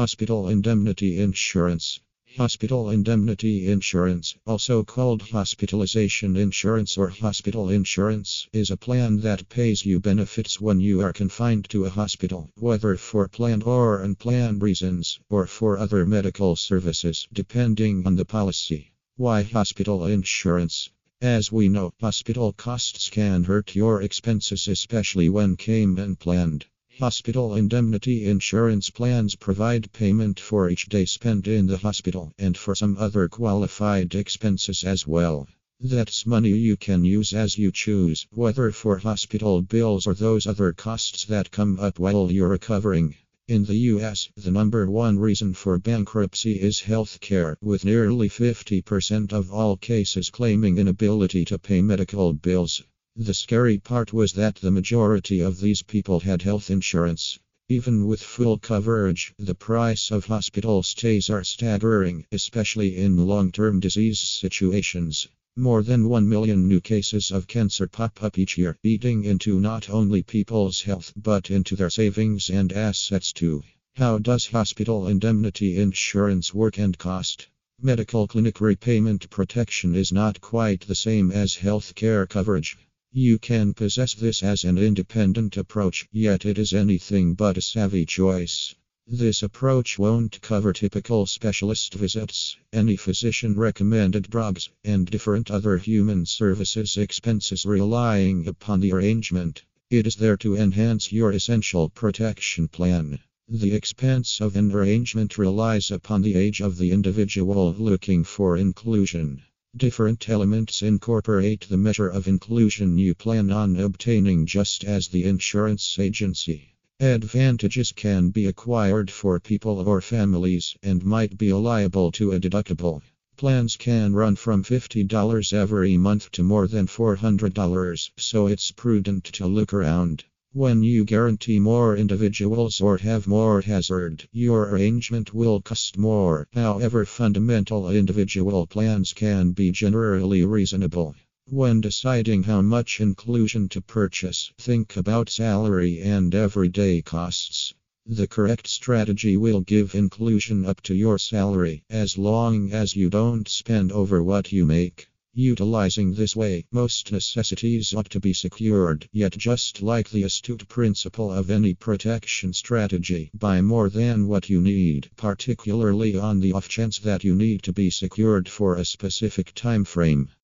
Hospital Indemnity Insurance. Hospital indemnity insurance, also called hospitalization insurance or hospital insurance, is a plan that pays you benefits when you are confined to a hospital, whether for planned or unplanned reasons, or for other medical services, depending on the policy. Why hospital insurance? As we know, hospital costs can hurt your expenses, especially when came unplanned. Hospital indemnity insurance plans provide payment for each day spent in the hospital and for some other qualified expenses as well. That's money you can use as you choose, whether for hospital bills or those other costs that come up while you're recovering. In the US, the number one reason for bankruptcy is health care, with nearly 50% of all cases claiming inability to pay medical bills. The scary part was that the majority of these people had health insurance. Even with full coverage, the price of hospital stays are staggering, especially in long term disease situations. More than 1 million new cases of cancer pop up each year, eating into not only people's health but into their savings and assets too. How does hospital indemnity insurance work and cost? Medical clinic repayment protection is not quite the same as health care coverage. You can possess this as an independent approach, yet it is anything but a savvy choice. This approach won't cover typical specialist visits, any physician recommended drugs, and different other human services expenses relying upon the arrangement. It is there to enhance your essential protection plan. The expense of an arrangement relies upon the age of the individual looking for inclusion. Different elements incorporate the measure of inclusion you plan on obtaining, just as the insurance agency. Advantages can be acquired for people or families and might be liable to a deductible. Plans can run from $50 every month to more than $400, so it's prudent to look around. When you guarantee more individuals or have more hazard, your arrangement will cost more. However, fundamental individual plans can be generally reasonable. When deciding how much inclusion to purchase, think about salary and everyday costs. The correct strategy will give inclusion up to your salary, as long as you don't spend over what you make. Utilizing this way, most necessities ought to be secured, yet, just like the astute principle of any protection strategy, buy more than what you need, particularly on the off chance that you need to be secured for a specific time frame.